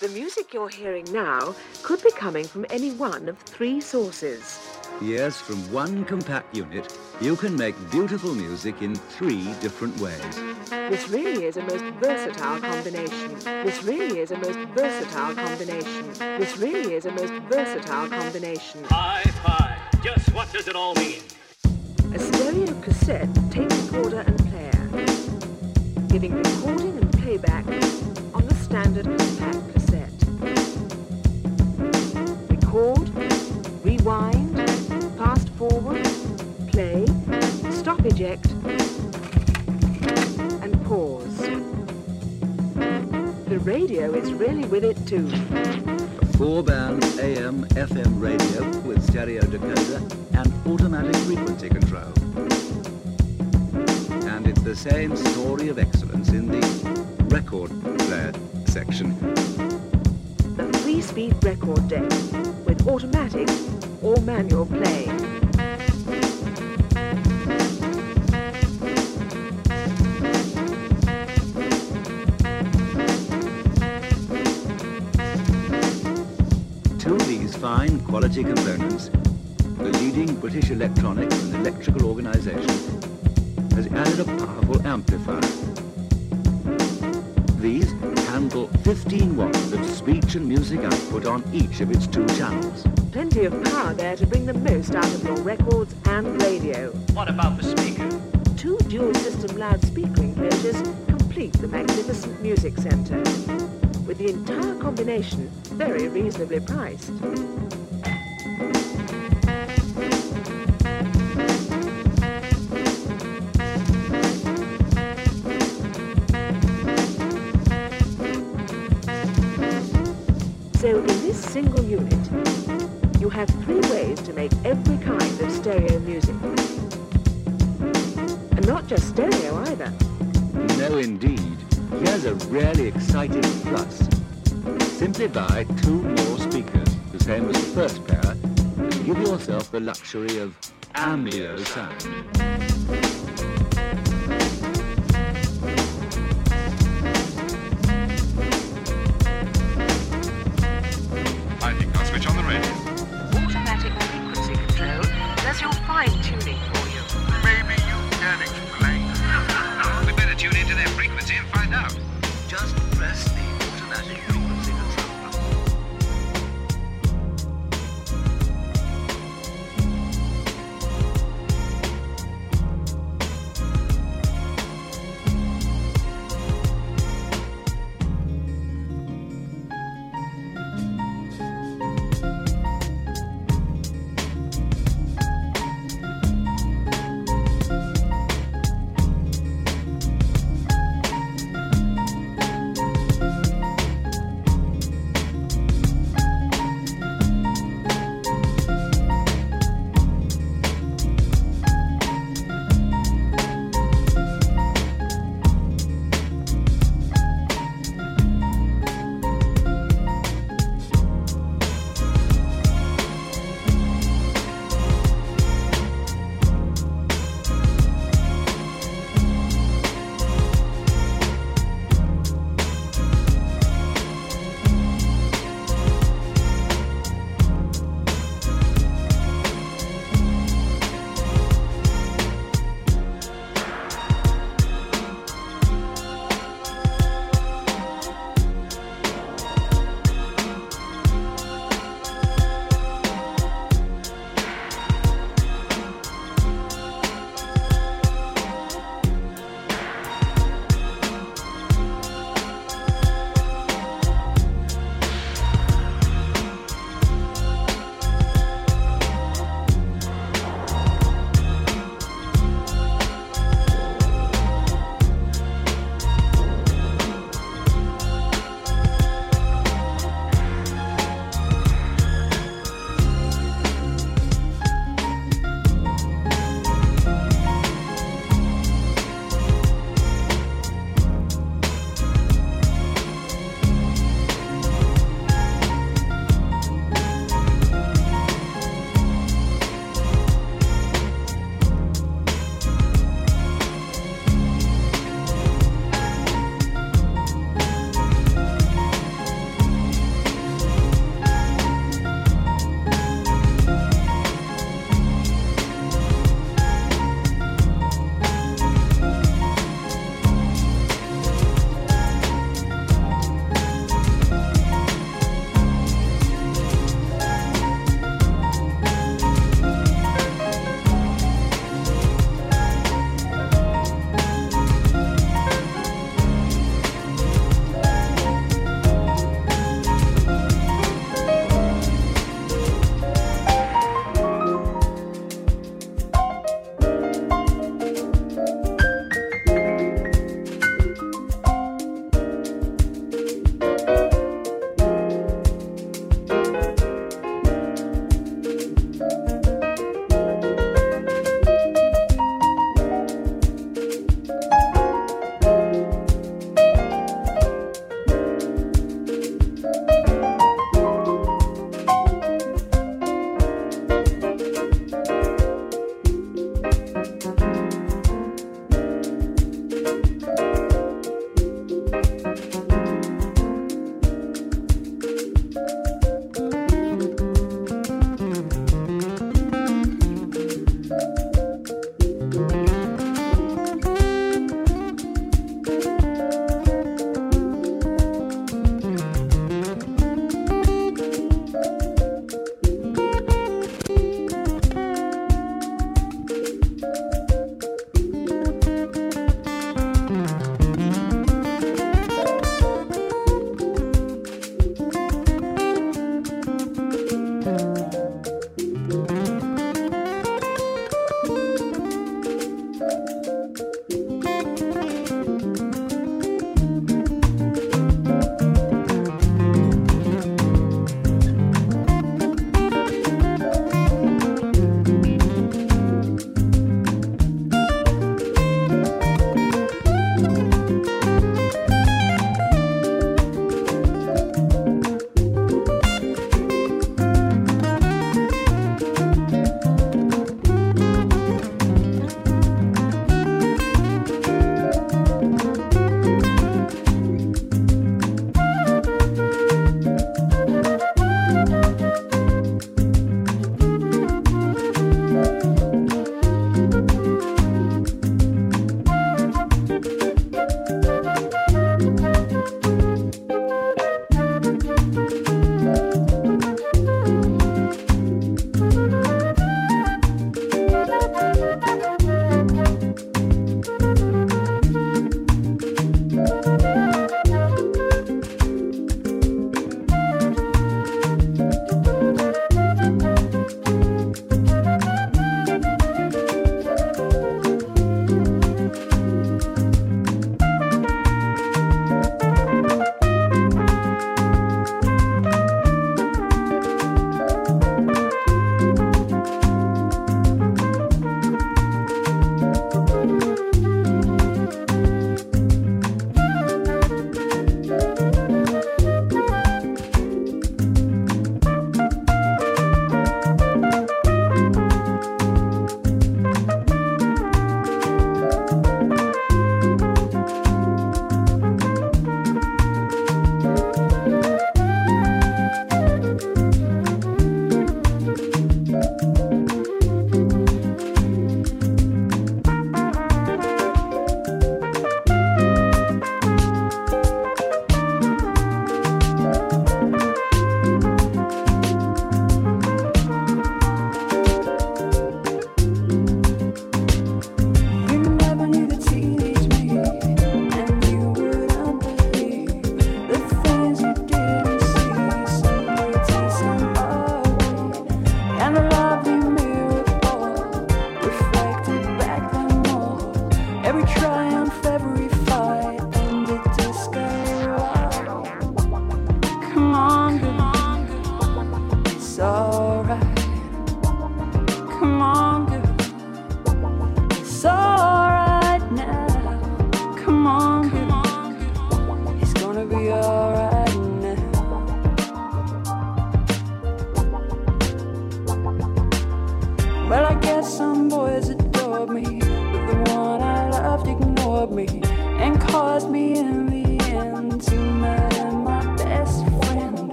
The music you're hearing now could be coming from any one of three sources. Yes, from one compact unit, you can make beautiful music in three different ways. This really is a most versatile combination. This really is a most versatile combination. This really is a most versatile combination. High five. Just what does it all mean? A stereo cassette, tape recorder and player. Giving recording and playback on the standard compact rewind, fast forward, play, stop eject, and pause. The radio is really with it too. A four-band AM, FM radio with stereo decoder and automatic frequency control. And it's the same story of excellence in the record player section. A three-speed record deck with automatic or manual play. To these fine quality components, the leading British electronics and electrical organization has added a powerful amplifier. These handle 15 watts of speech and music output on each of its two channels. Plenty of power there to bring the most out of your records and radio. What about the speaker? Two dual system loudspeaker enclosures complete the magnificent music center. With the entire combination very reasonably priced. Single unit, you have three ways to make every kind of stereo music. And not just stereo either. No, indeed. Here's a really exciting plus. Simply buy two more speakers, the same as the first pair, and give yourself the luxury of ambio sound.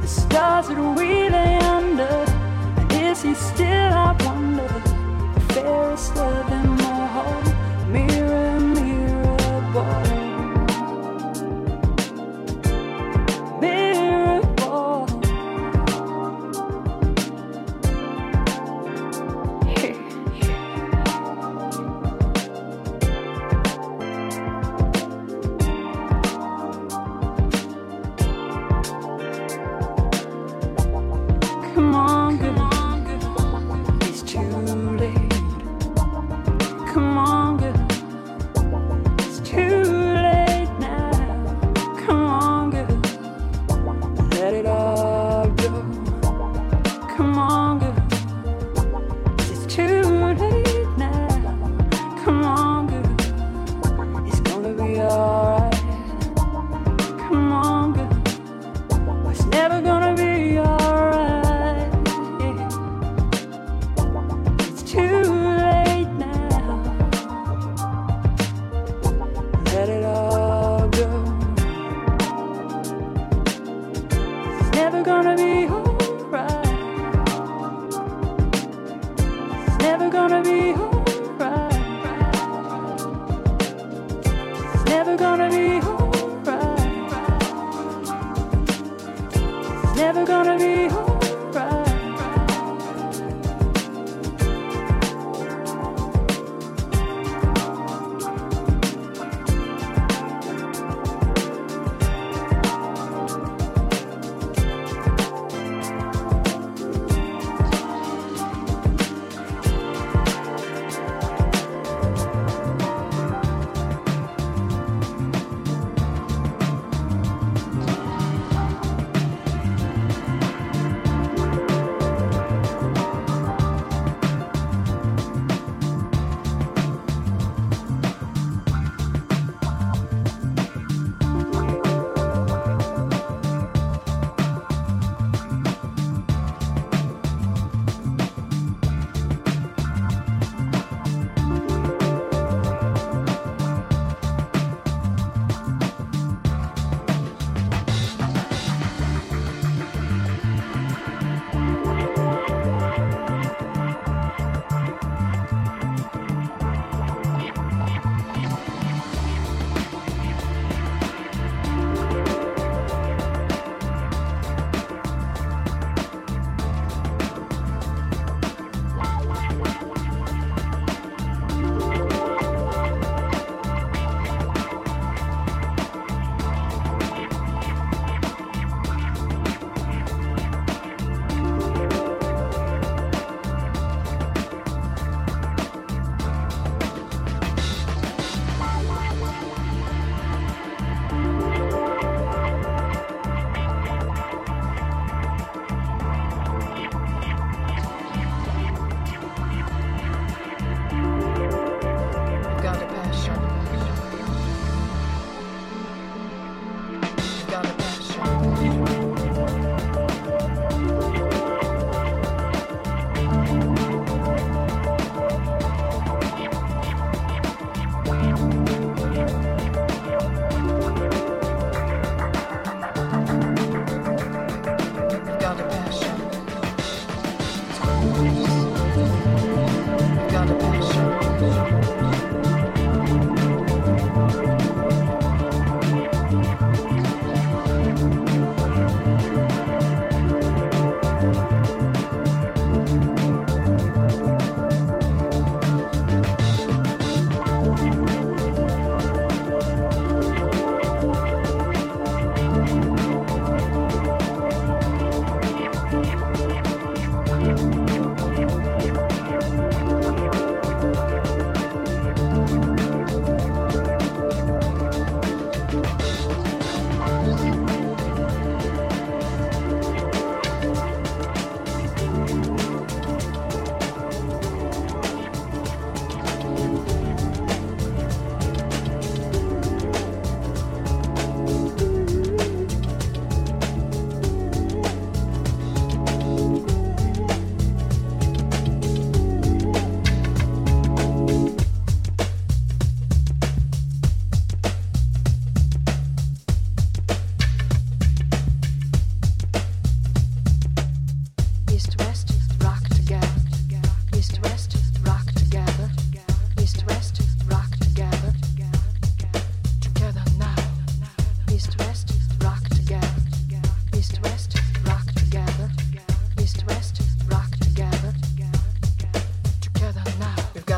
The stars that we lay under. And is he still, I wonder, the fairest of them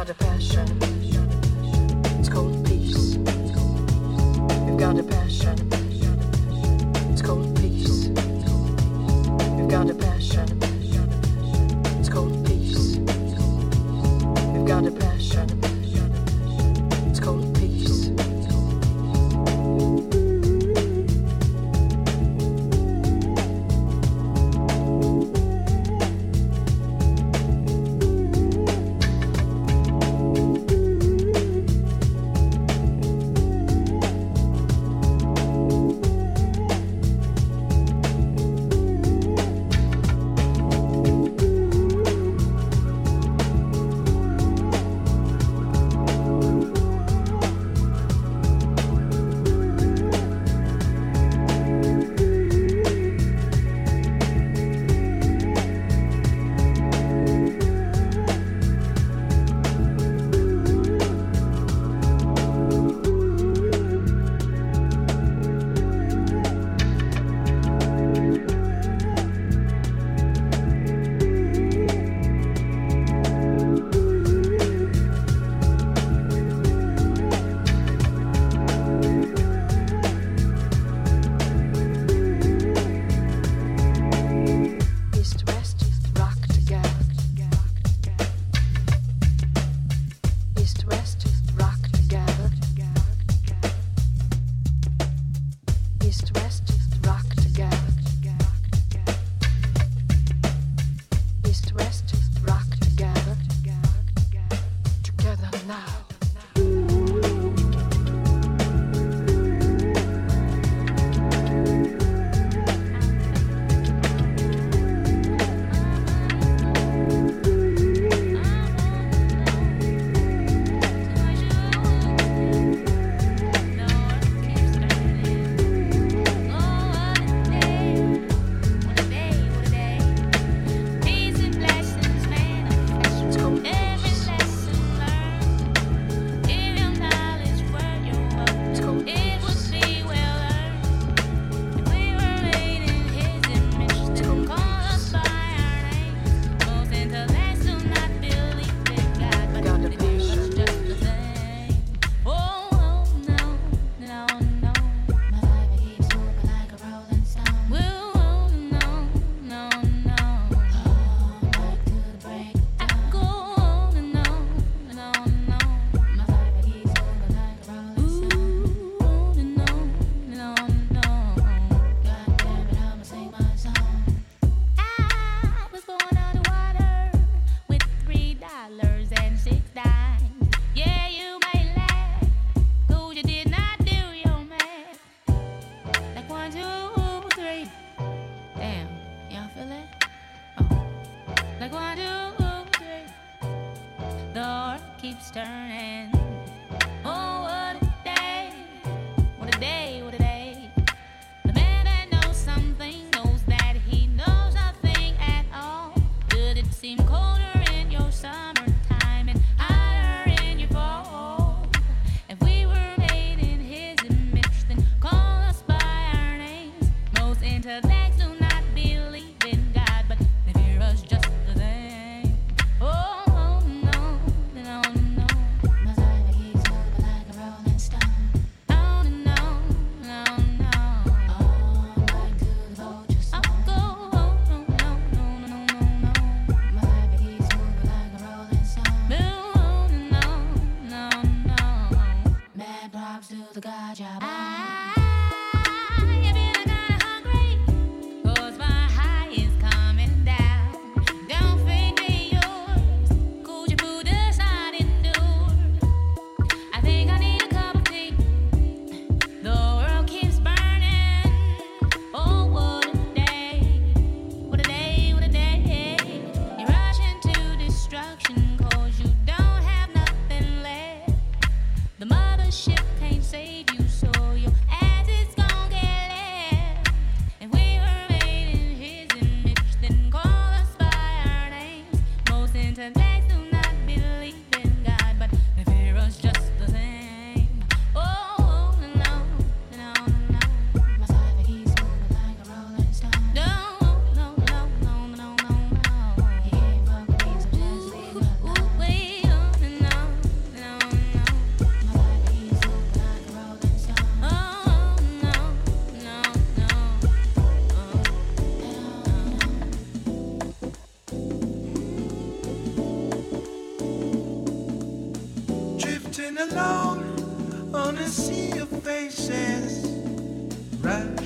Oh,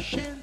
I'm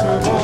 to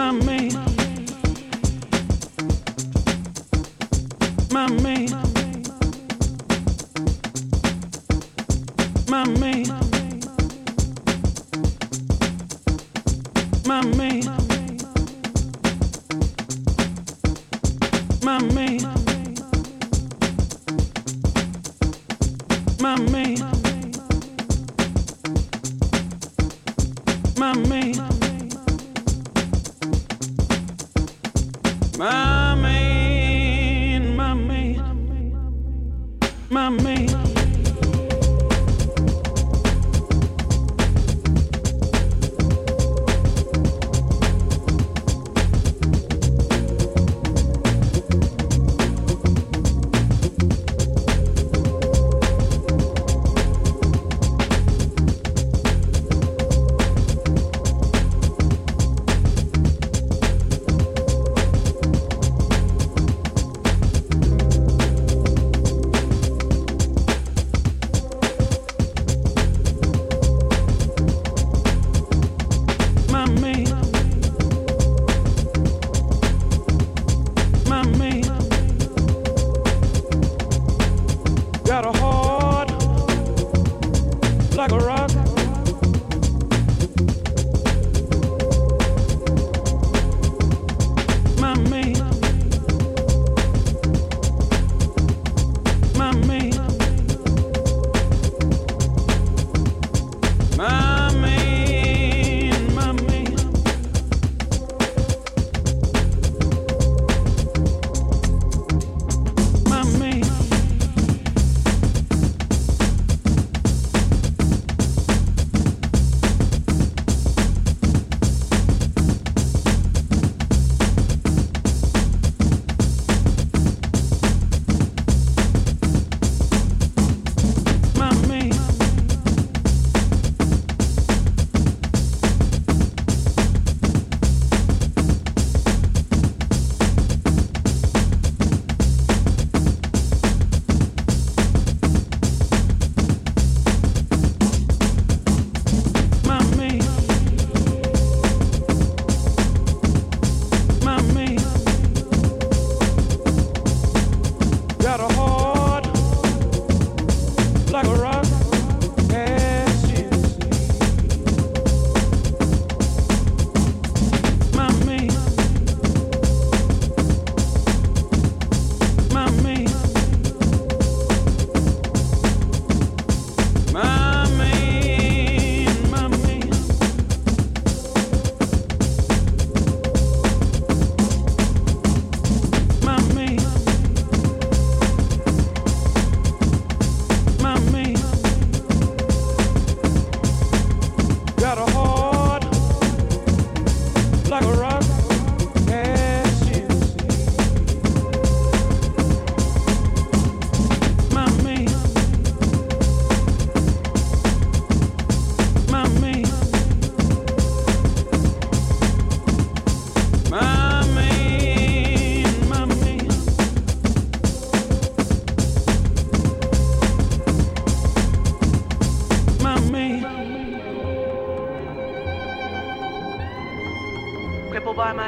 my man.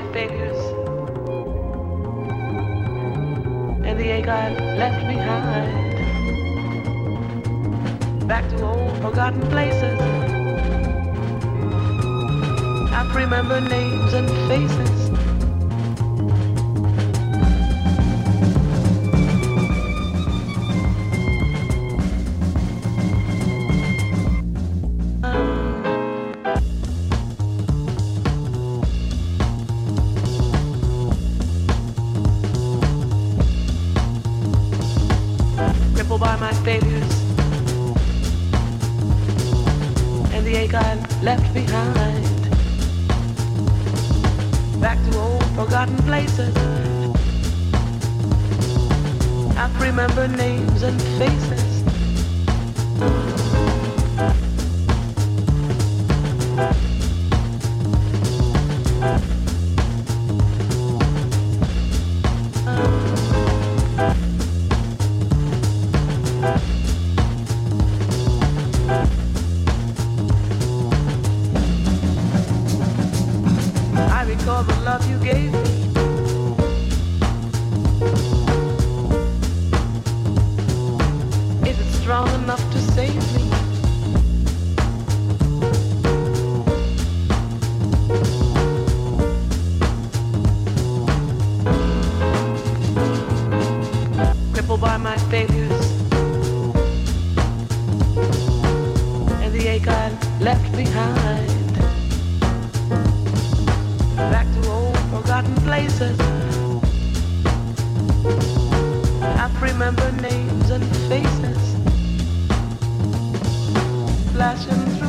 five fingers. And the ache I left behind. Back to old forgotten places. I remember names and faces. my failures And the ache I left behind. Back to old forgotten places. I remember names and faces flashing through.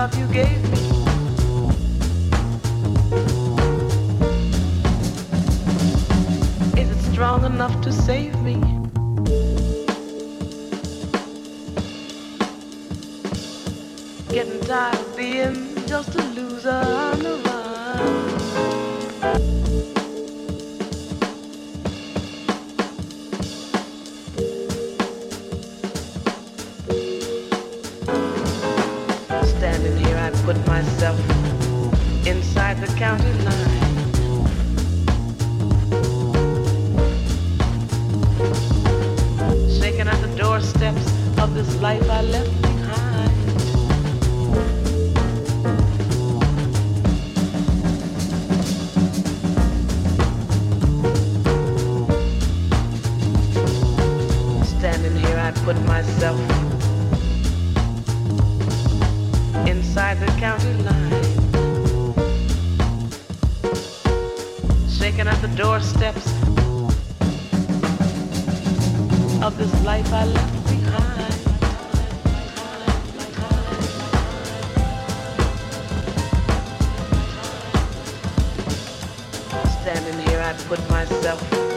Love you gave me. Is it strong enough to save me? Getting tired of being just a loser I put myself.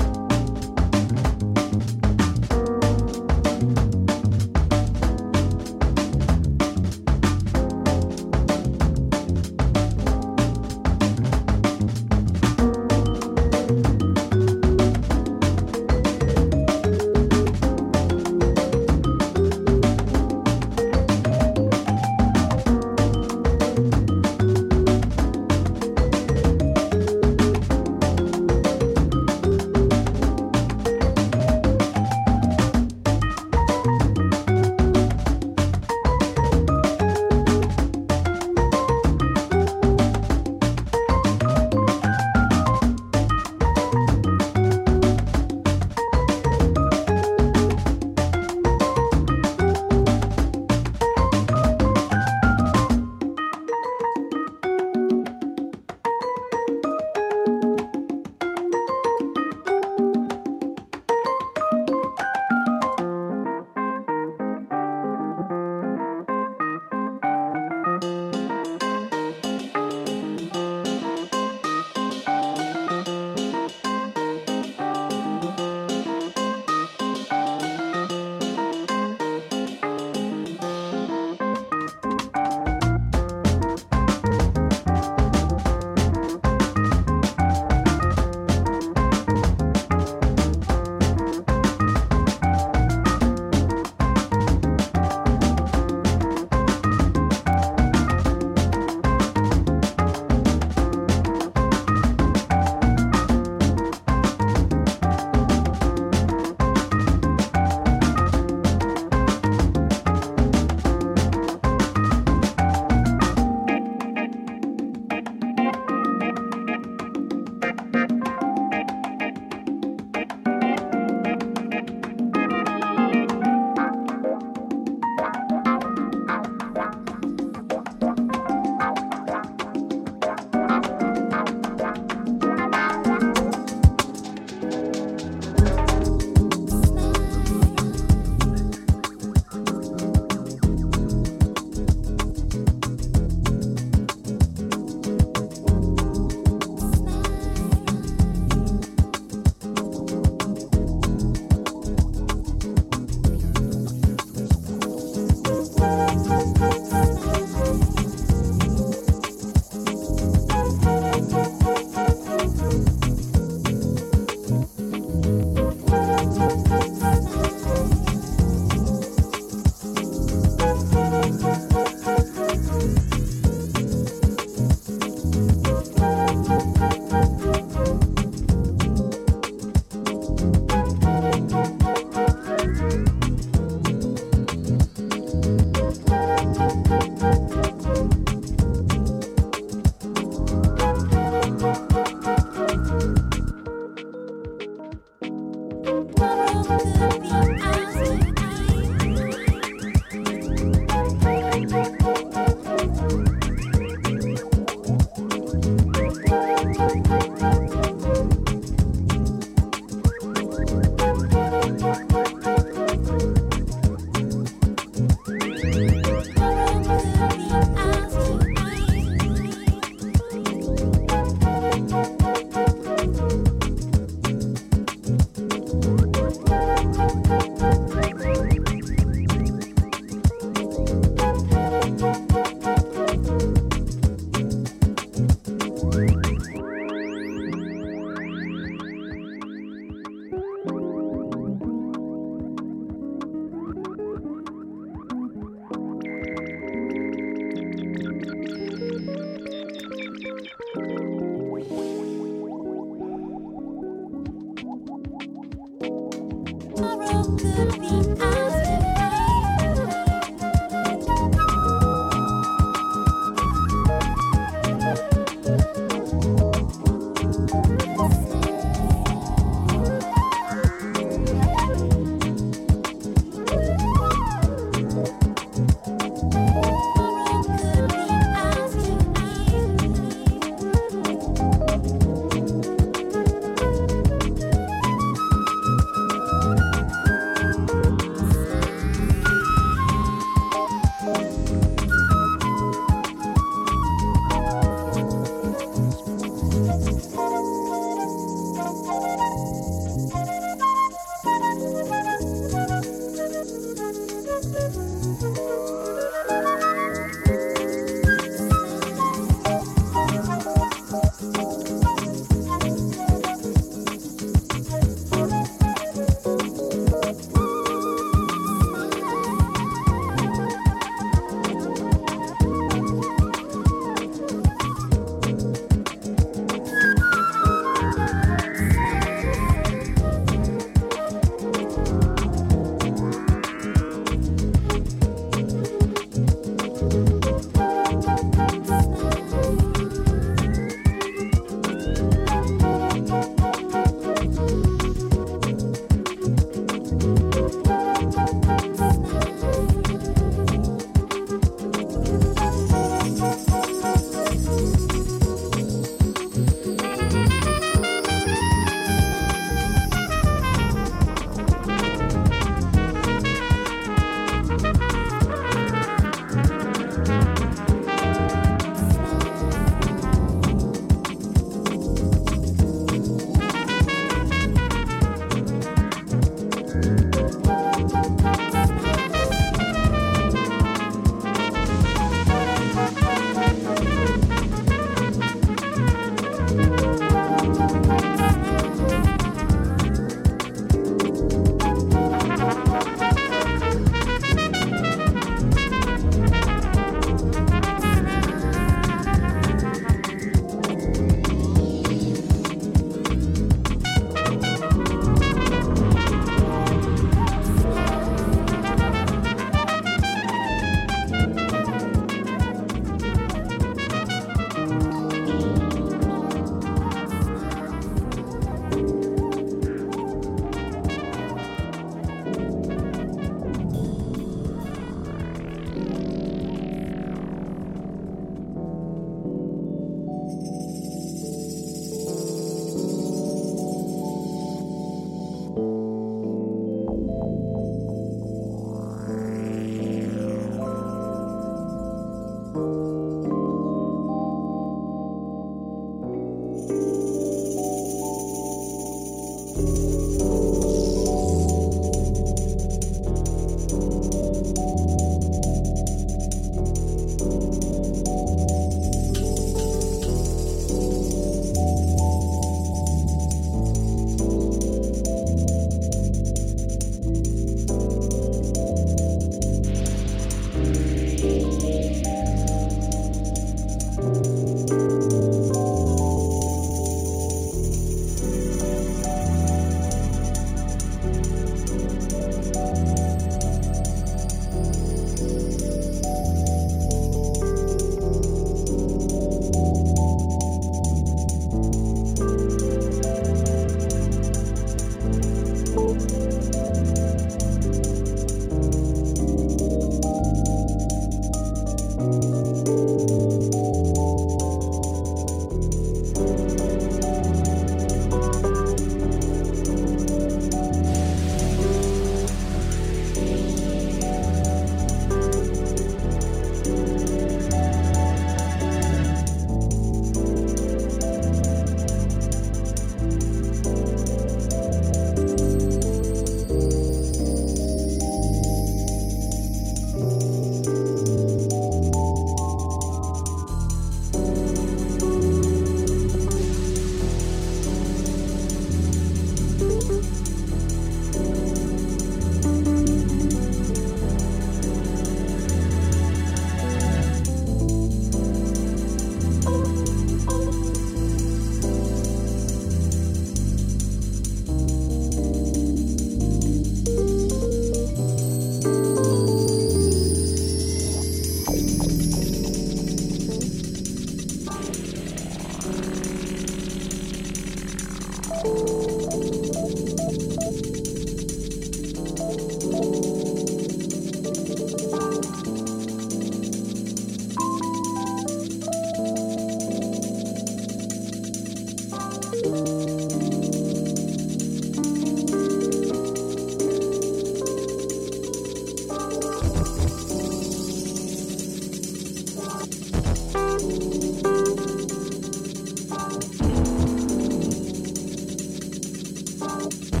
Thank